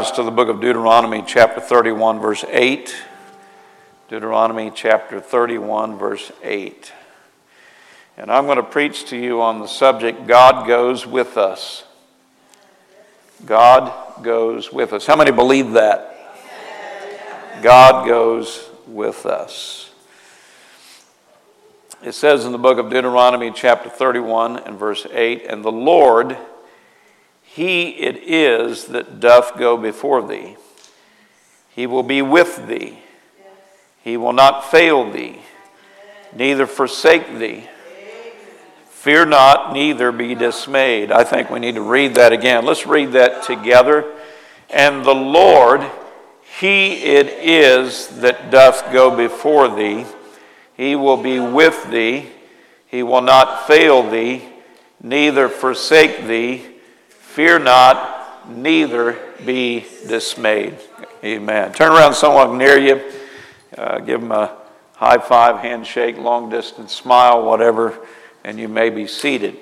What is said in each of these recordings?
Bibles to the book of Deuteronomy, chapter 31, verse 8. Deuteronomy, chapter 31, verse 8. And I'm going to preach to you on the subject God goes with us. God goes with us. How many believe that? God goes with us. It says in the book of Deuteronomy, chapter 31, and verse 8 And the Lord, He it is that doth go before thee. He will be with thee. He will not fail thee, neither forsake thee. Fear not, neither be dismayed. I think we need to read that again. Let's read that together. And the Lord, He it is that doth go before thee. He will be with thee. He will not fail thee, neither forsake thee. Fear not, neither be dismayed. Amen. Turn around someone near you. Uh, give them a high five, handshake, long distance smile, whatever and you may be seated.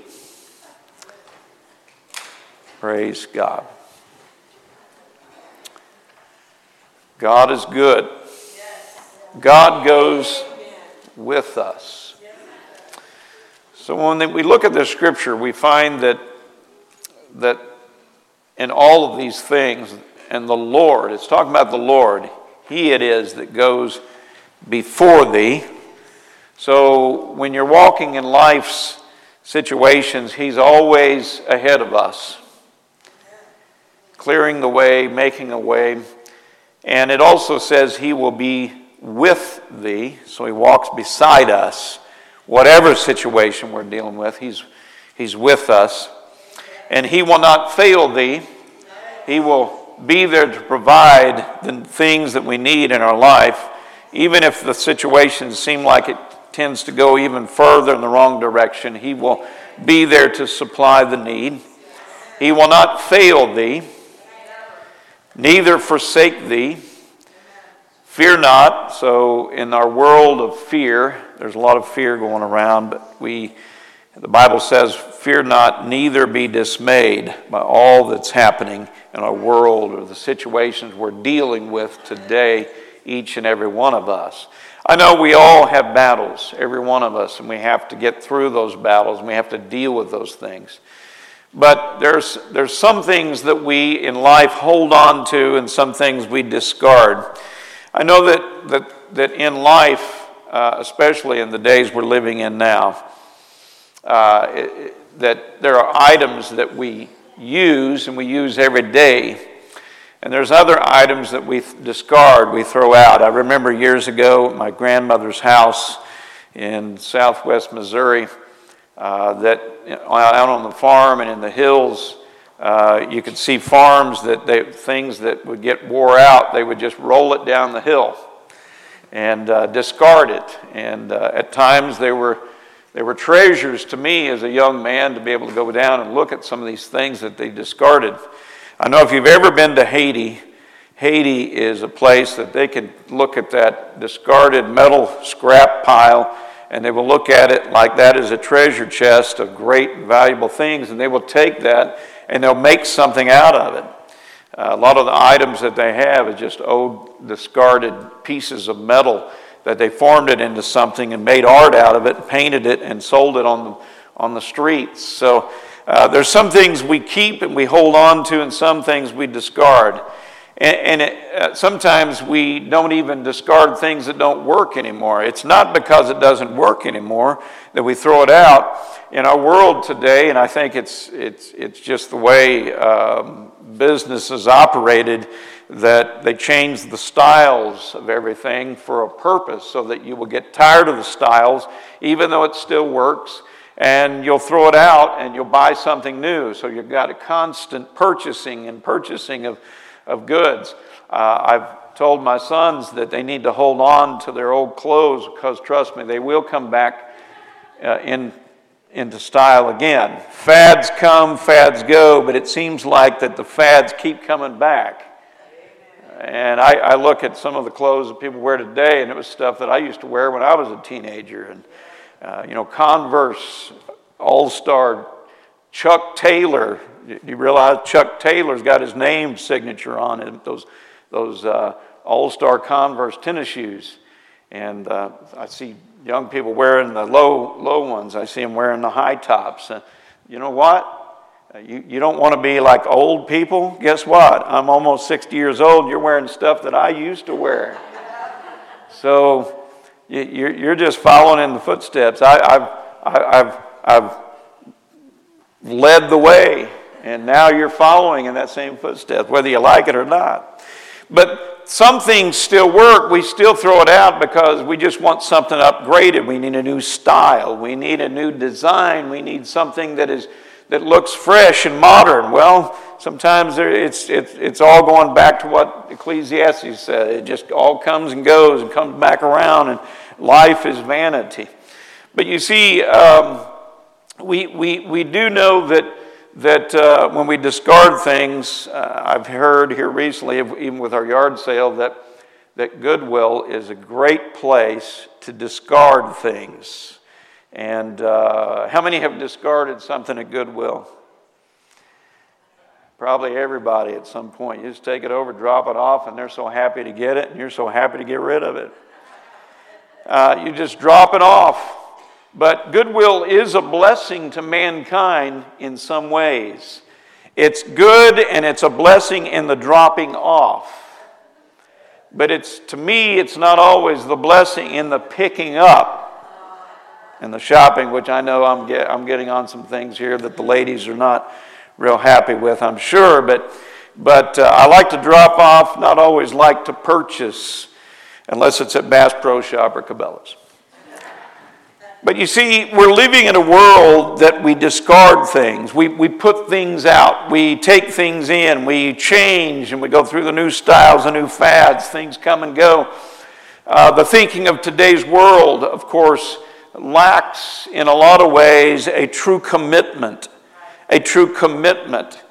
Praise God. God is good. God goes with us. So when we look at the scripture, we find that, that in all of these things, and the Lord, it's talking about the Lord, He it is that goes before thee. So when you're walking in life's situations, He's always ahead of us, clearing the way, making a way. And it also says He will be with thee, so He walks beside us. Whatever situation we're dealing with, He's, he's with us. And He will not fail thee. He will be there to provide the things that we need in our life, even if the situation seems like it tends to go even further in the wrong direction, He will be there to supply the need. He will not fail thee, neither forsake thee. Fear not. So, in our world of fear, there's a lot of fear going around, but we, the Bible says, fear not, neither be dismayed by all that's happening in our world or the situations we're dealing with today, each and every one of us. I know we all have battles, every one of us, and we have to get through those battles and we have to deal with those things. But there's, there's some things that we in life hold on to and some things we discard. I know that, that, that in life, uh, especially in the days we're living in now, uh, it, that there are items that we use and we use every day and there's other items that we discard, we throw out. I remember years ago at my grandmother's house in southwest Missouri uh, that out on the farm and in the hills, uh, you could see farms that they, things that would get wore out, they would just roll it down the hill and uh, discard it. And uh, at times they were, they were treasures to me as a young man to be able to go down and look at some of these things that they discarded. I know if you've ever been to Haiti, Haiti is a place that they can look at that discarded metal scrap pile and they will look at it like that is a treasure chest of great valuable things and they will take that and they'll make something out of it. Uh, a lot of the items that they have is just old discarded pieces of metal that they formed it into something and made art out of it, painted it, and sold it on the, on the streets. So uh, there's some things we keep and we hold on to, and some things we discard. And, and it, uh, sometimes we don't even discard things that don't work anymore. It's not because it doesn't work anymore that we throw it out. In our world today, and I think it's, it's, it's just the way um, business is operated, that they change the styles of everything for a purpose so that you will get tired of the styles, even though it still works and you'll throw it out and you'll buy something new. So you've got a constant purchasing and purchasing of, of goods. Uh, I've told my sons that they need to hold on to their old clothes because, trust me, they will come back uh, in, into style again. Fads come, fads go, but it seems like that the fads keep coming back. And I, I, look at some of the clothes that people wear today, and it was stuff that I used to wear when I was a teenager. And, uh, you know, Converse, All Star, Chuck Taylor. You realize Chuck Taylor's got his name signature on it, those, those uh, All Star Converse tennis shoes. And uh, I see young people wearing the low, low ones, I see them wearing the high tops. Uh, you know what? Uh, you, you don't want to be like old people? Guess what? I'm almost 60 years old. You're wearing stuff that I used to wear. So you're, you're just following in the footsteps. I, I've, I've, I've led the way, and now you're following in that same footsteps, whether you like it or not. But some things still work. We still throw it out because we just want something upgraded. We need a new style. We need a new design. We need something that is that looks fresh and modern. Well, sometimes it's, it's, it's all going back to what Ecclesiastes said. It just all comes and goes and comes back around, and life is vanity. But you see, um, we, we, we do know that, that uh, when we discard things, uh, I've heard here recently, even with our yard sale, that, that Goodwill is a great place to discard things. And uh, how many have discarded something at Goodwill? Probably everybody at some point. You just take it over, drop it off, and they're so happy to get it, and you're so happy to get rid of it. Uh, you just drop it off. But goodwill is a blessing to mankind in some ways. It's good and it's a blessing in the dropping off. But it's to me, it's not always the blessing in the picking up and the shopping, which I know I'm, get, I'm getting on some things here that the ladies are not real happy with, I'm sure. But, but uh, I like to drop off, not always like to purchase, unless it's at Bass Pro Shop or Cabela's. But you see, we're living in a world that we discard things. We, we put things out. We take things in. We change and we go through the new styles, the new fads. Things come and go. Uh, the thinking of today's world, of course, lacks in a lot of ways a true commitment. A true commitment.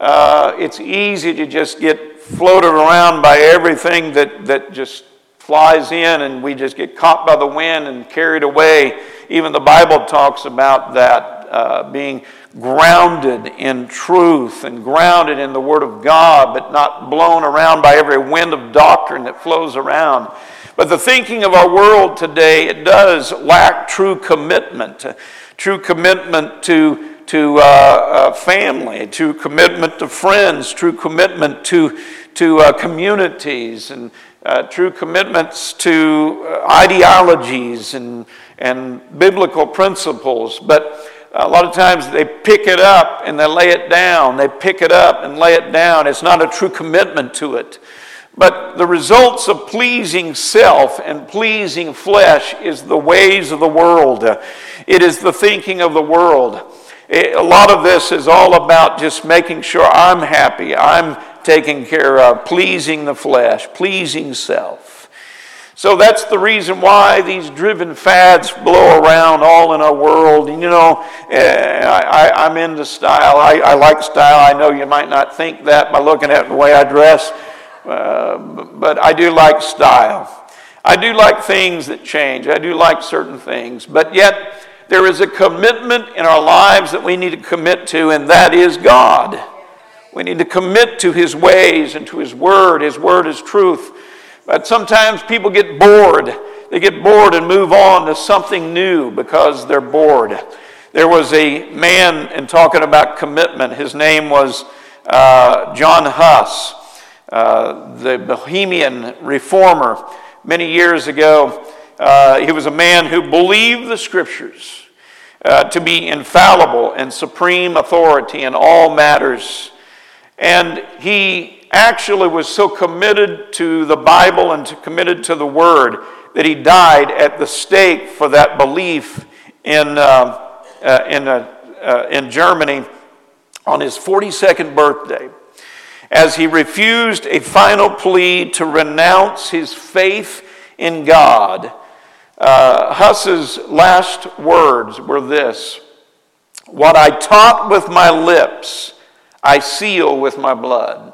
Uh, it's easy to just get floated around by everything that, that just flies in and we just get caught by the wind and carried away. Even the Bible talks about that uh, being grounded in truth and grounded in the Word of God, but not blown around by every wind of doctrine that flows around. But the thinking of our world today, it does lack true commitment, true commitment to, to uh, uh, family, true commitment to friends, true commitment to, to uh, communities, and uh, true commitments to uh, ideologies and, and biblical principles. But a lot of times they pick it up and they lay it down. They pick it up and lay it down. It's not a true commitment to it. But the results of pleasing self and pleasing flesh is the ways of the world. It is the thinking of the world. A lot of this is all about just making sure I'm happy, I'm taken care of, pleasing the flesh, pleasing self. So that's the reason why these driven fads blow around all in our world. And you know, eh, I, am into style. I, I like style. I know you might not think that by looking at the way I dress. Uh, but I do like style. I do like things that change. I do like certain things. But yet, there is a commitment in our lives that we need to commit to, and that is God. We need to commit to His ways and to His Word. His Word is truth. But sometimes people get bored. They get bored and move on to something new because they're bored. There was a man, in talking about commitment, his name was uh, John Huss. Uh, the Bohemian reformer many years ago. Uh, he was a man who believed the scriptures uh, to be infallible and supreme authority in all matters. And he actually was so committed to the Bible and to, committed to the Word that he died at the stake for that belief in, uh, uh, in, in Germany on his 42nd birthday. As he refused a final plea to renounce his faith in God. Uh, Huss's last words were this What I taught with my lips, I seal with my blood.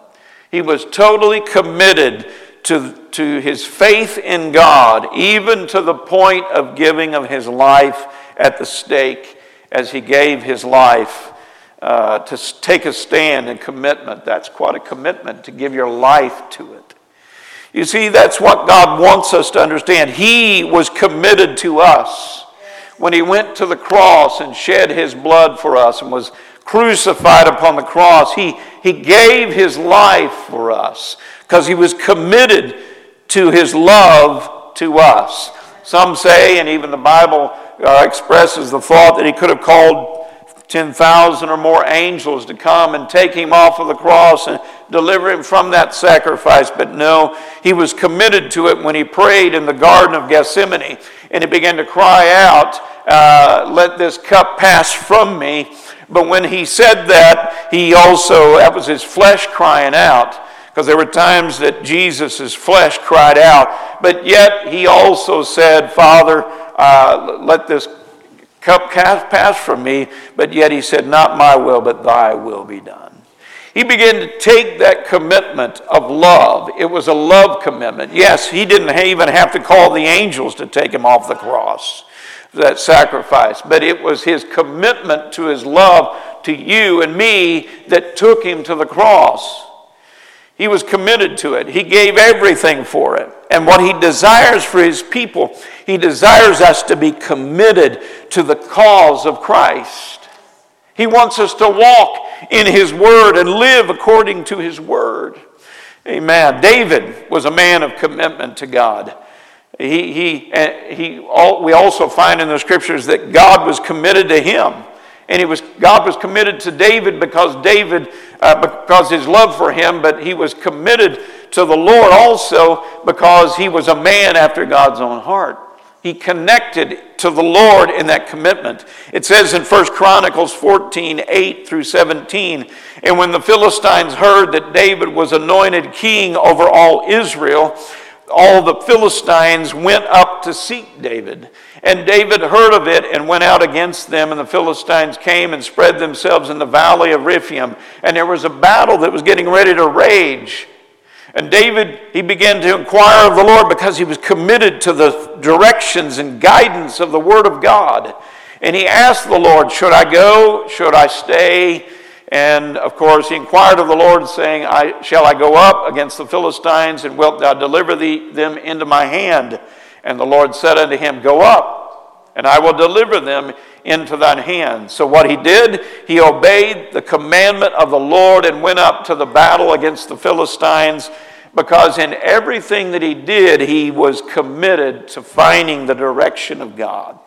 He was totally committed to, to his faith in God, even to the point of giving of his life at the stake as he gave his life uh, to take a stand and commitment. That's quite a commitment to give your life to it. You see, that's what God wants us to understand. He was committed to us when he went to the cross and shed his blood for us and was crucified upon the cross. He, he gave his life for us because he was committed to his love to us. Some say, and even the Bible uh, expresses the thought that he could have called 10,000 or more angels to come and take him off of the cross and deliver him from that sacrifice. But no, he was committed to it when he prayed in the Garden of Gethsemane and he began to cry out, uh, Let this cup pass from me. But when he said that, he also, that was his flesh crying out because there were times that Jesus' flesh cried out, but yet he also said, Father, uh, let this cup pass from me, but yet he said, Not my will, but thy will be done. He began to take that commitment of love. It was a love commitment. Yes, he didn't even have to call the angels to take him off the cross, that sacrifice, but it was his commitment to his love to you and me that took him to the cross. He was committed to it. He gave everything for it. And what he desires for his people, he desires us to be committed to the cause of Christ. He wants us to walk in his word and live according to his word. Amen. David was a man of commitment to God. He, he, eh, he, all, we also find in the scriptures that God was committed to him. And he was, God was committed to David because David, uh, because his love for him, but he was committed to the Lord also because he was a man after God's own heart. He connected to the Lord in that commitment. It says in 1 Chronicles 14, 8 through 17, and when the Philistines heard that David was anointed king over all Israel, all the Philistines went up to seek David. And David heard of it and went out against them, and the Philistines came and spread themselves in the valley of Rephaim. And there was a battle that was getting ready to rage. And David, he began to inquire of the Lord because he was committed to the directions and guidance of the Word of God. And he asked the Lord, Should I go? Should I stay? And of course, he inquired of the Lord, saying, I, Shall I go up against the Philistines, and wilt thou deliver thee, them into my hand? And the Lord said unto him, Go up, and I will deliver them into thine hand. So what he did, he obeyed the commandment of the Lord and went up to the battle against the Philistines because in everything that he did, he was committed to finding the direction of God.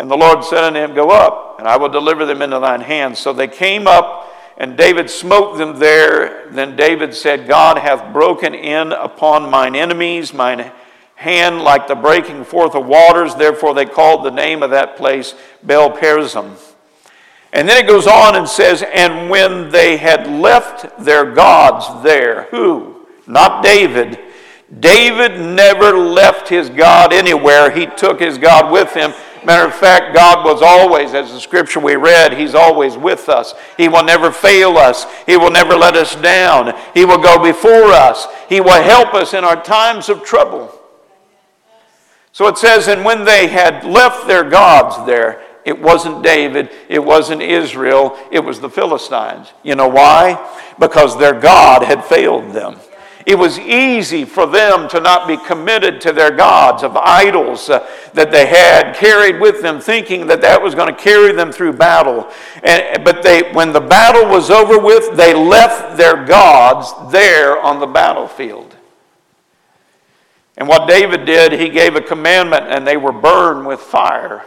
And the Lord said unto him, Go up, and I will deliver them into thine hand. So they came up, and David smote them there. Then David said, God hath broken in upon mine enemies, mine hand like the breaking forth of waters. Therefore, they called the name of that place Baal Perazim. And then it goes on and says, And when they had left their gods there, who? Not David. David never left his God anywhere. He took his God with him. Matter of fact, God was always, as the scripture we read, He's always with us. He will never fail us. He will never let us down. He will go before us. He will help us in our times of trouble. So it says, and when they had left their gods there, it wasn't David, it wasn't Israel, it was the Philistines. You know why? Because their God had failed them. It was easy for them to not be committed to their gods of idols uh, that they had carried with them, thinking that that was going to carry them through battle. And, but they, when the battle was over with, they left their gods there on the battlefield. And what David did, he gave a commandment, and they were burned with fire.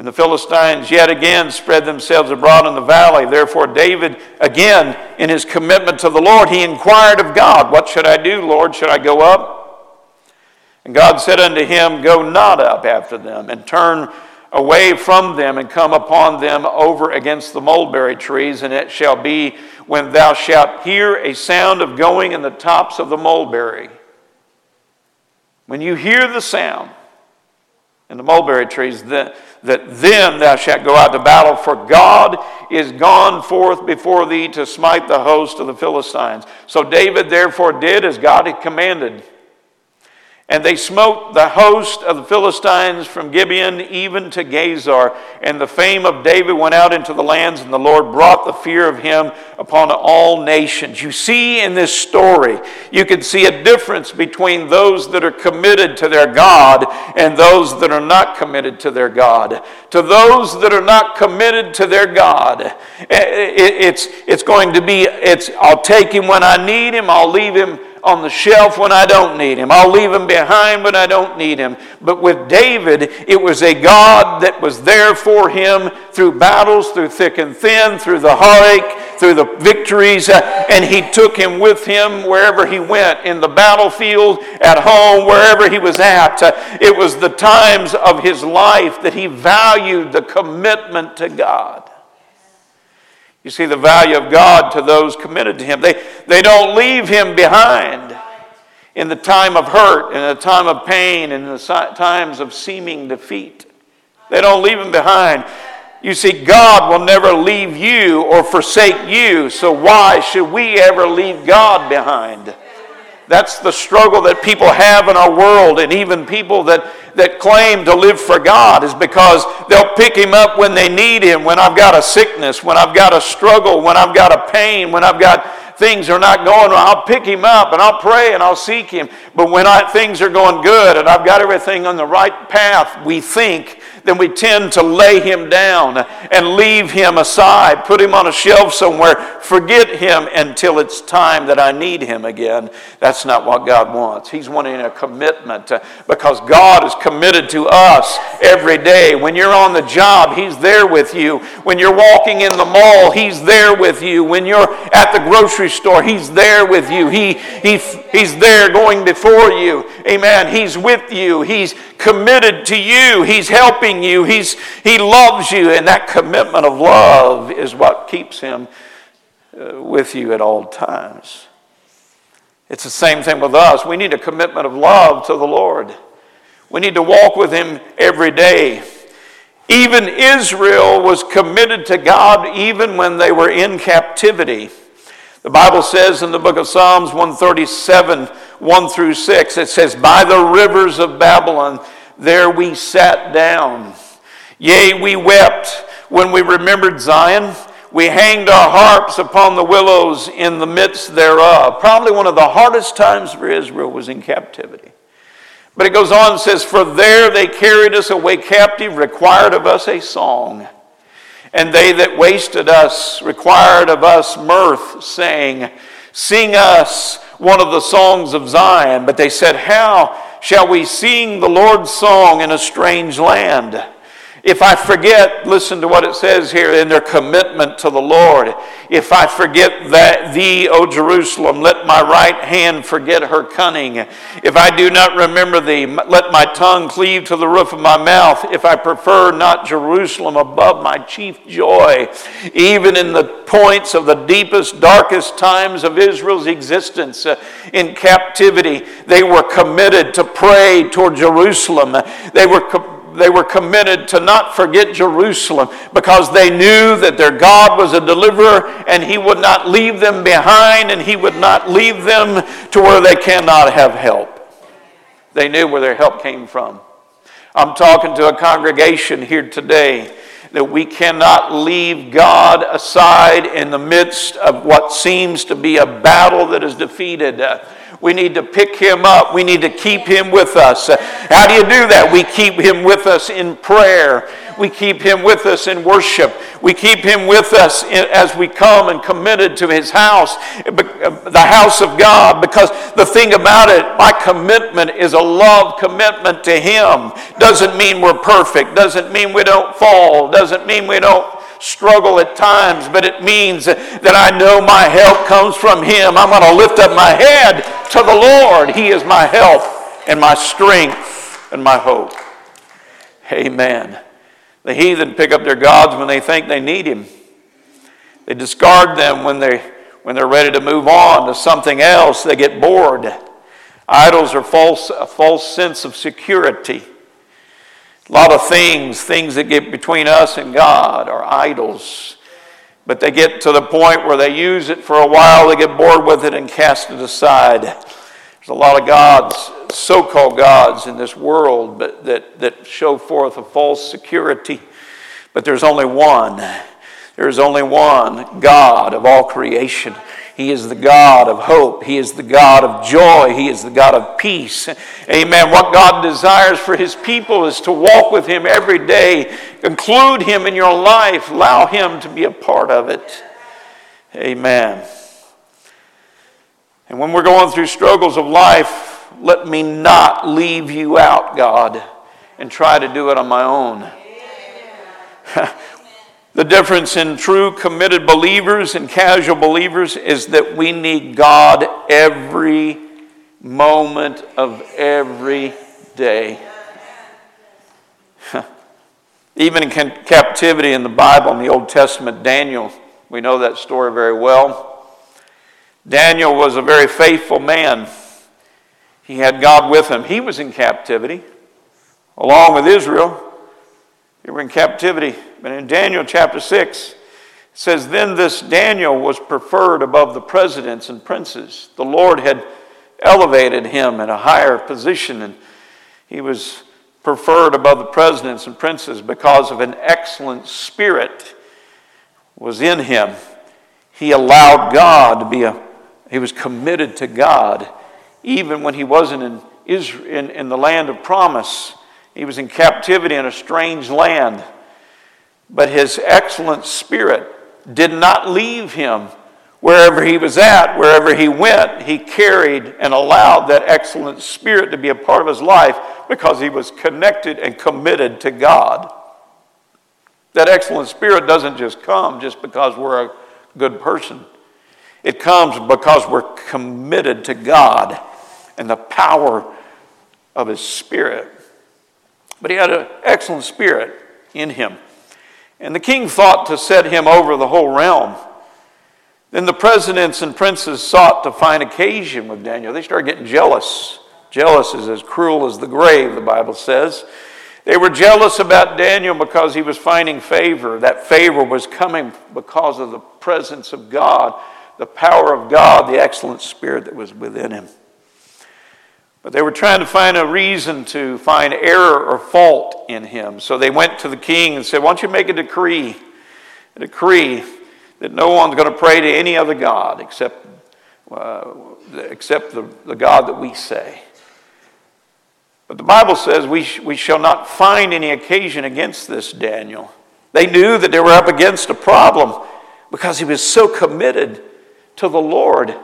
And the Philistines yet again spread themselves abroad in the valley. Therefore, David, again, in his commitment to the Lord, he inquired of God, What should I do, Lord? Should I go up? And God said unto him, Go not up after them, and turn away from them and come upon them over against the mulberry trees. And it shall be when thou shalt hear a sound of going in the tops of the mulberry. When you hear the sound in the mulberry trees, that, that then thou shalt go out to battle, for God is gone forth before thee to smite the host of the Philistines. So David therefore did as God had commanded. And they smote the host of the Philistines from Gibeon even to Gezer. And the fame of David went out into the lands, and the Lord brought the fear of him upon all nations. You see in this story, you can see a difference between those that are committed to their God and those that are not committed to their God. To those that are not committed to their God, eh, eh, it's, it's going to be, it's, I'll take him when I need him, I'll leave him on the shelf when I don't need him. I'll leave him behind when I don't need him. But with David, it was a God that was there for him through battles, through thick and thin, through the heartache, through the victories, uh, and he took him with him wherever he went in the battlefield, at home, wherever he was at. Uh, it was the times of his life that he valued the commitment to God. You see the value of God to those committed to Him. They, they don't leave Him behind in the time of hurt, in the time of pain, in the times of seeming defeat. They don't leave Him behind. You see, God will never leave you or forsake you, so why should we ever leave God behind? That's the struggle that people have in our world, and even people that that claim to live for God is because they'll pick Him up when they need Him, when I've got a sickness, when I've got a struggle, when I've got a pain, when I've got things are not going well. I'll pick Him up and I'll pray and I'll seek Him. But when I, things are going good and I've got everything on the right path, we think then we tend to lay him down and leave him aside, put him on a shelf somewhere, forget him until it's time that I need him again. That's not what God wants. He's wanting a commitment uh, because God is committed to us every day. When you're on the job, He's there with you. When you're walking in the mall, He's there with you. When you're at the grocery store, He's there with you. He, he, he's there going before you. Amen. He's with you. He's committed to you. He's helping you. He's, he loves you. And that commitment of love is what keeps him uh, with you at all times. It's the same thing with us. We need a commitment of love to the Lord. We need to walk with him every day. Even Israel was committed to God even when they were in captivity. The Bible says in the book of Psalms 137, 1 through 6, it says, By the rivers of Babylon, there we sat down. Yea, we wept when we remembered Zion. We hanged our harps upon the willows in the midst thereof. Probably one of the hardest times for Israel was in captivity. But it goes on and says, For there they carried us away captive, required of us a song. And they that wasted us required of us mirth, saying, Sing us one of the songs of Zion. But they said, How shall we sing the Lord's song in a strange land? If I forget, listen to what it says here in their commitment to the Lord. If I forget that thee, O Jerusalem, let my right hand forget her cunning. If I do not remember thee, let my tongue cleave to the roof of my mouth. If I prefer not Jerusalem above my chief joy, even in the points of the deepest, darkest times of Israel's existence uh, in captivity, they were committed to pray toward Jerusalem. They were they were committed to not forget Jerusalem because they knew that their God was a deliverer and He would not leave them behind and He would not leave them to where they cannot have help. They knew where their help came from. I'm talking to a congregation here today that we cannot leave God aside in the midst of what seems to be a battle that is defeated. We need to pick him up. We need to keep him with us. How do you do that? We keep him with us in prayer. We keep him with us in worship. We keep him with us as we come and committed to his house, the house of God. Because the thing about it, my commitment is a love commitment to him. Doesn't mean we're perfect. Doesn't mean we don't fall. Doesn't mean we don't struggle at times, but it means that I know my help comes from Him. I'm going to lift up my head to the Lord. He is my help and my strength and my hope. Amen. The heathen pick up their gods when they think they need him. They discard them when, they, when they're ready to move on to something else. They get bored. Idols are false, a false sense of security. A lot of things, things that get between us and God, are idols. But they get to the point where they use it for a while, they get bored with it and cast it aside. There's a lot of gods, so called gods in this world, but that, that show forth a false security. But there's only one. There is only one God of all creation. He is the God of hope. He is the God of joy. He is the God of peace. Amen. What God desires for His people is to walk with Him every day, include Him in your life, allow Him to be a part of it. Amen. And when we're going through struggles of life, let me not leave you out, God, and try to do it on my own. The difference in true committed believers and casual believers is that we need God every moment of every day. Even in captivity in the Bible, in the Old Testament, Daniel, we know that story very well. Daniel was a very faithful man. He had God with him. He was in captivity along with Israel. They were in captivity. But in Daniel chapter 6, it says, Then this Daniel was preferred above the presidents and princes. The Lord had elevated him in a higher position, and he was preferred above the presidents and princes because of an excellent spirit was in him. He allowed God to be a, he was committed to God, even when he wasn't in, Israel, in, in the land of promise. He was in captivity in a strange land. But his excellent spirit did not leave him wherever he was at, wherever he went. He carried and allowed that excellent spirit to be a part of his life because he was connected and committed to God. That excellent spirit doesn't just come just because we're a good person. It comes because we're committed to God and the power of His Spirit. But he had an excellent spirit in him. And the king thought to set him over the whole realm. Then the presidents and princes sought to find occasion with Daniel. They started getting jealous. Jealous is as cruel as the grave, the Bible says. They were jealous about Daniel because he was finding favor. That favor was coming because of the presence of God, the power of God, the excellent spirit that was within him. But they were trying to find a reason to find error or fault in him. So they went to the king and said, Why don't you make a decree? A decree that no one's going to pray to any other God except, uh, except the, the God that we say. But the Bible says we, sh- we shall not find any occasion against this Daniel. They knew that they were up against a problem because he was so committed to the Lord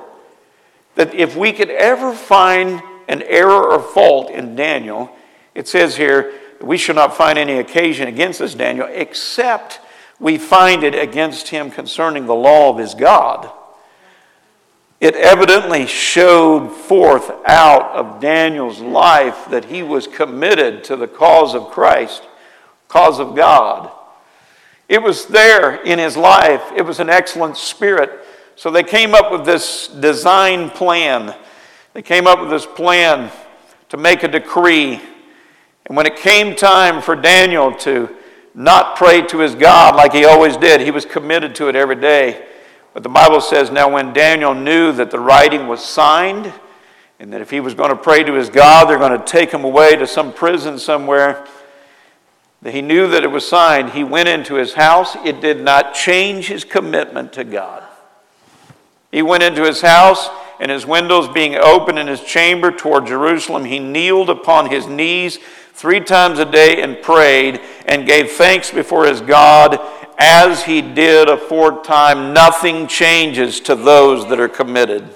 that if we could ever find an error or fault in Daniel, it says here, we shall not find any occasion against this Daniel, except we find it against him concerning the law of his God. It evidently showed forth out of Daniel's life that he was committed to the cause of Christ, cause of God. It was there in his life. It was an excellent spirit. So they came up with this design plan they came up with this plan to make a decree. And when it came time for Daniel to not pray to his God like he always did, he was committed to it every day. But the Bible says now, when Daniel knew that the writing was signed, and that if he was going to pray to his God, they're going to take him away to some prison somewhere, that he knew that it was signed, he went into his house. It did not change his commitment to God. He went into his house and his windows being open in his chamber toward Jerusalem, he kneeled upon his knees three times a day and prayed and gave thanks before his God as he did aforetime. Nothing changes to those that are committed.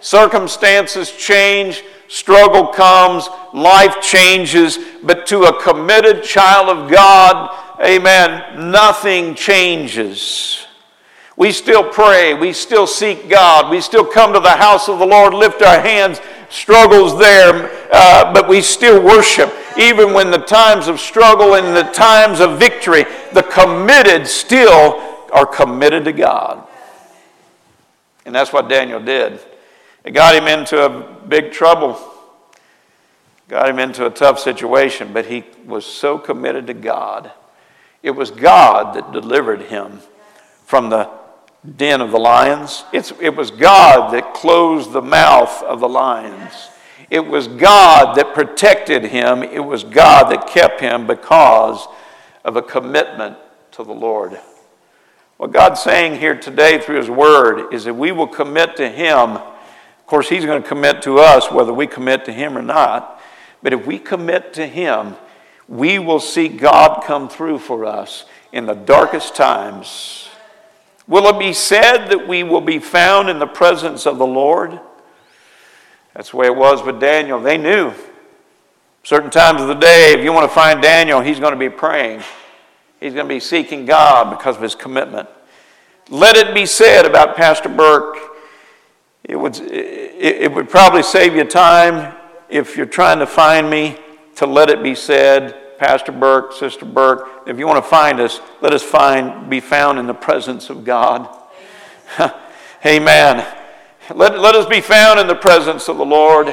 Circumstances change, struggle comes, life changes, but to a committed child of God, amen, nothing changes. We still pray. We still seek God. We still come to the house of the Lord, lift our hands. Struggles there, uh, but we still worship. Even when the times of struggle and the times of victory, the committed still are committed to God. And that's what Daniel did. It got him into a big trouble, got him into a tough situation, but he was so committed to God. It was God that delivered him from the den of the lions. It's, it was God that closed the mouth of the lions. It was God that protected him. It was God that kept him because of a commitment to the Lord. What God's saying here today through His Word is that we will commit to Him. Of course, He's going to commit to us whether we commit to Him or not. But if we commit to Him, we will see God come through for us in the darkest times. Will it be said that we will be found in the presence of the Lord? That's the way it was with Daniel. They knew. Certain times of the day, if you want to find Daniel, he's going to be praying. He's going to be seeking God because of his commitment. Let it be said about Pastor Burk. It would, it would probably save you time if you're trying to find me to let it be said, Pastor Burk, Sister Burk, if you want to find us, let us find, be found in the presence of God. Amen. Let, let us be found in the presence of the Lord.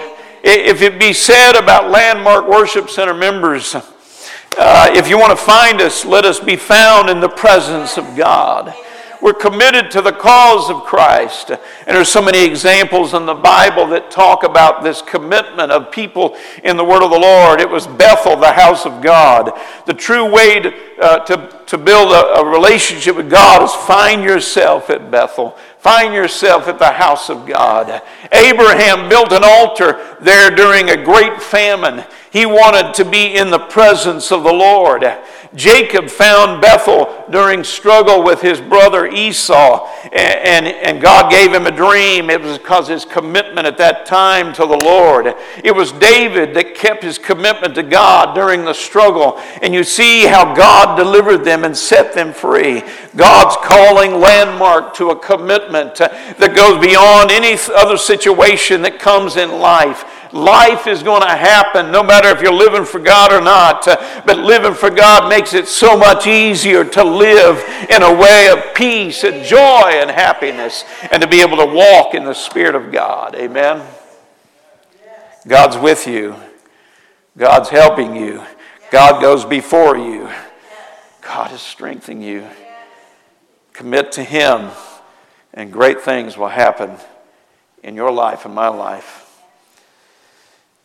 If it be said about Landmark Worship Center members, uh, if you want to find us, let us be found in the presence of God. We're committed to the cause of Christ. And there's so many examples in the Bible that talk about this commitment of people in the Word of the Lord. It was Bethel, the house of God. The true way to, uh, to, to build a, a relationship with God is find yourself at Bethel. Find yourself at the house of God. Abraham built an altar there during a great famine. He wanted to be in the presence of the Lord. Jacob found Bethel during struggle with his brother Esau, and, and, and God gave him a dream. It was because his commitment at that time to the Lord. It was David that kept his commitment to God during the struggle, and you see how God delivered them and set them free. God's calling landmark to a commitment uh, that goes beyond any other situation that comes in life. Life is going to happen no matter if you're living for God or not. Uh, but living for God makes it so much easier to live in a way of peace and joy and happiness and to be able to walk in the Spirit of God. Amen. God's with you, God's helping you, God goes before you, God is strengthening you. Commit to Him, and great things will happen in your life and my life.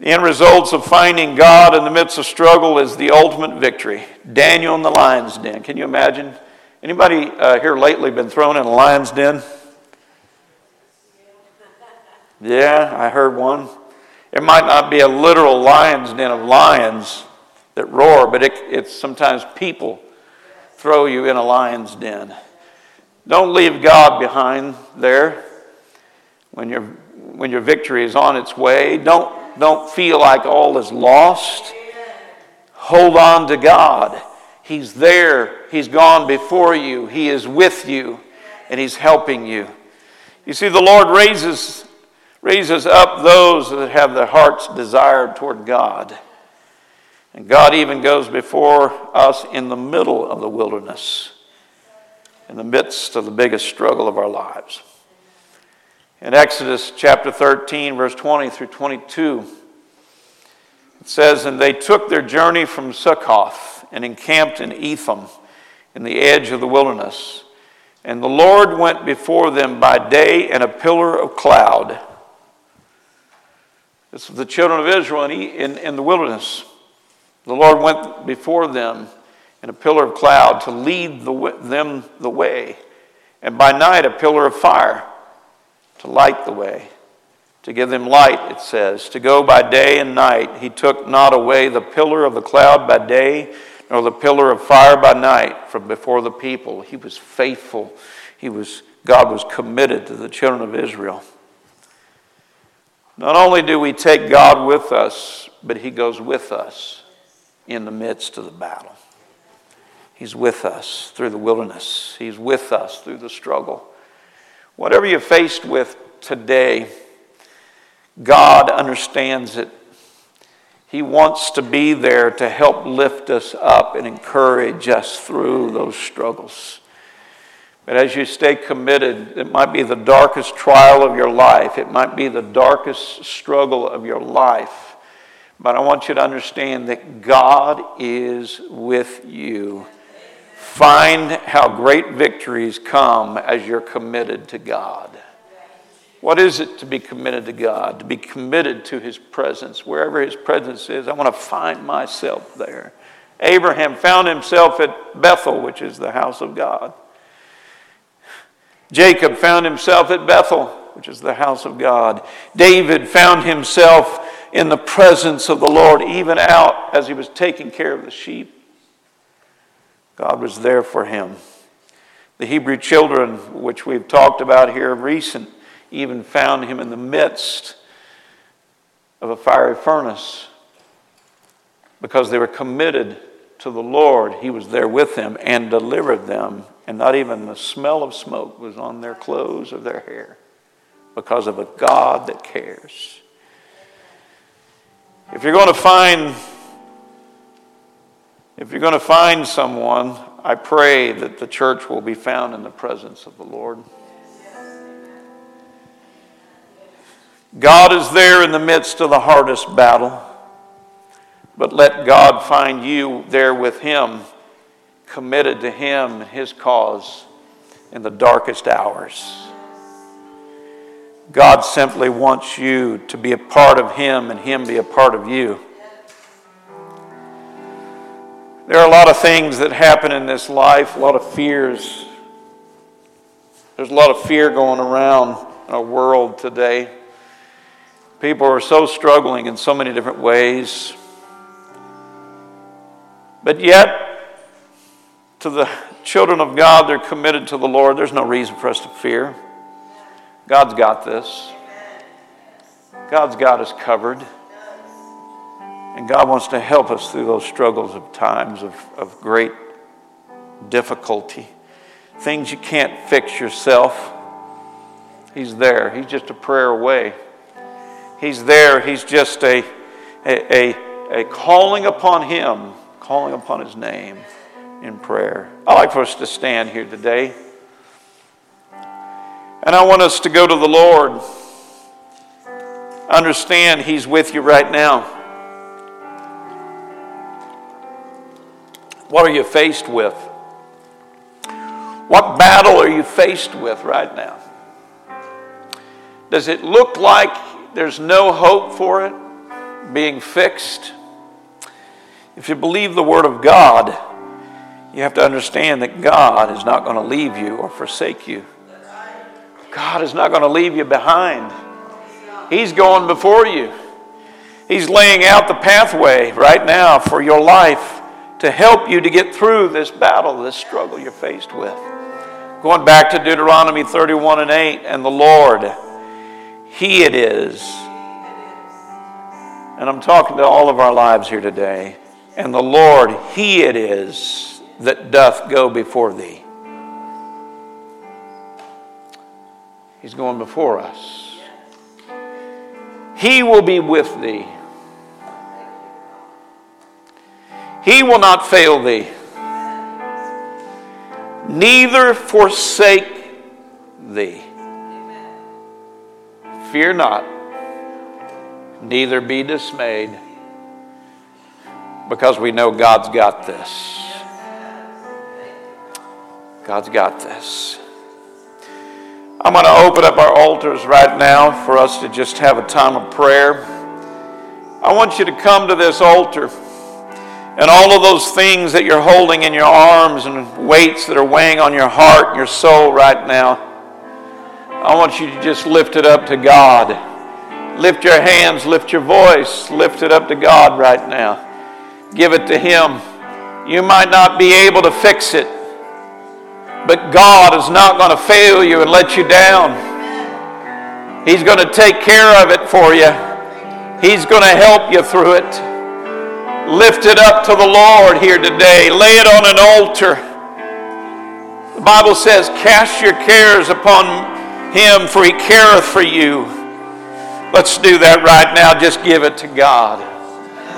The end results of finding God in the midst of struggle is the ultimate victory. Daniel in the lion's den. Can you imagine? Anybody uh, here lately been thrown in a lion's den? Yeah, I heard one. It might not be a literal lion's den of lions that roar, but it, it's sometimes people throw you in a lion's den. Don't leave God behind there when your, when your victory is on its way. Don't don't feel like all is lost. Hold on to God. He's there. He's gone before you. He is with you, and He's helping you. You see, the Lord raises, raises up those that have their hearts desired toward God. And God even goes before us in the middle of the wilderness, in the midst of the biggest struggle of our lives. In Exodus chapter 13, verse 20 through 22, it says, And they took their journey from Succoth and encamped in Etham, in the edge of the wilderness. And the Lord went before them by day in a pillar of cloud. This was the children of Israel in, in, in the wilderness. The Lord went before them in a pillar of cloud to lead the, them the way, and by night a pillar of fire to light the way, to give them light, it says, to go by day and night. He took not away the pillar of the cloud by day, nor the pillar of fire by night from before the people. He was faithful. He was, God was committed to the children of Israel. Not only do we take God with us, but He goes with us in the midst of the battle. He's with us through the wilderness, He's with us through the struggle. Whatever you're faced with today, God understands it. He wants to be there to help lift us up and encourage us through those struggles. But as you stay committed, it might be the darkest trial of your life, it might be the darkest struggle of your life. But I want you to understand that God is with you. Find how great victories come as you're committed to God. What is it to be committed to God? To be committed to His presence. Wherever His presence is, I want to find myself there. Abraham found himself at Bethel, which is the house of God. Jacob found himself at Bethel, which is the house of God. David found himself in the presence of the Lord, even out as he was taking care of the sheep. God was there for him. The Hebrew children, which we've talked about here recent, even found him in the midst of a fiery furnace because they were committed to the Lord. He was there with them and delivered them, and not even the smell of smoke was on their clothes or their hair because of a God that cares. If you're going to find if you're going to find someone, I pray that the church will be found in the presence of the Lord. God is there in the midst of the hardest battle, but let God find you there with Him, committed to Him and His cause in the darkest hours. God simply wants you to be a part of Him and Him be a part of you. There are a lot of things that happen in this life, a lot of fears. There's a lot of fear going around in our world today. People are so struggling in so many different ways. But yet, to the children of God, they're committed to the Lord. There's no reason for us to fear. God's got this. God's got us covered. And God wants to help us through those struggles of times of, of great difficulty. Things you can't fix yourself. He's there. He's just a prayer away. He's there. He's just a, a, a, a calling upon Him, calling upon His name in prayer. I'd like for us to stand here today. And I want us to go to the Lord. Understand He's with you right now. What are you faced with? What battle are you faced with right now? Does it look like there's no hope for it being fixed. If you believe the Word of God, you have to understand that God is not going to leave you or forsake you. God is not going to leave you behind. He's going before you. He's laying out the pathway right now for your life to help you to get through this battle, this struggle you're faced with. Going back to Deuteronomy 31 and 8, and the Lord he it is. And I'm talking to all of our lives here today. And the Lord, He it is that doth go before thee. He's going before us. He will be with thee. He will not fail thee, neither forsake thee. Fear not, neither be dismayed, because we know God's got this. God's got this. I'm going to open up our altars right now for us to just have a time of prayer. I want you to come to this altar and all of those things that you're holding in your arms and weights that are weighing on your heart and your soul right now. I want you to just lift it up to God. Lift your hands, lift your voice, lift it up to God right now. Give it to Him. You might not be able to fix it, but God is not going to fail you and let you down. He's going to take care of it for you, He's going to help you through it. Lift it up to the Lord here today. Lay it on an altar. The Bible says, Cast your cares upon him, for he careth for you. Let's do that right now. Just give it to God.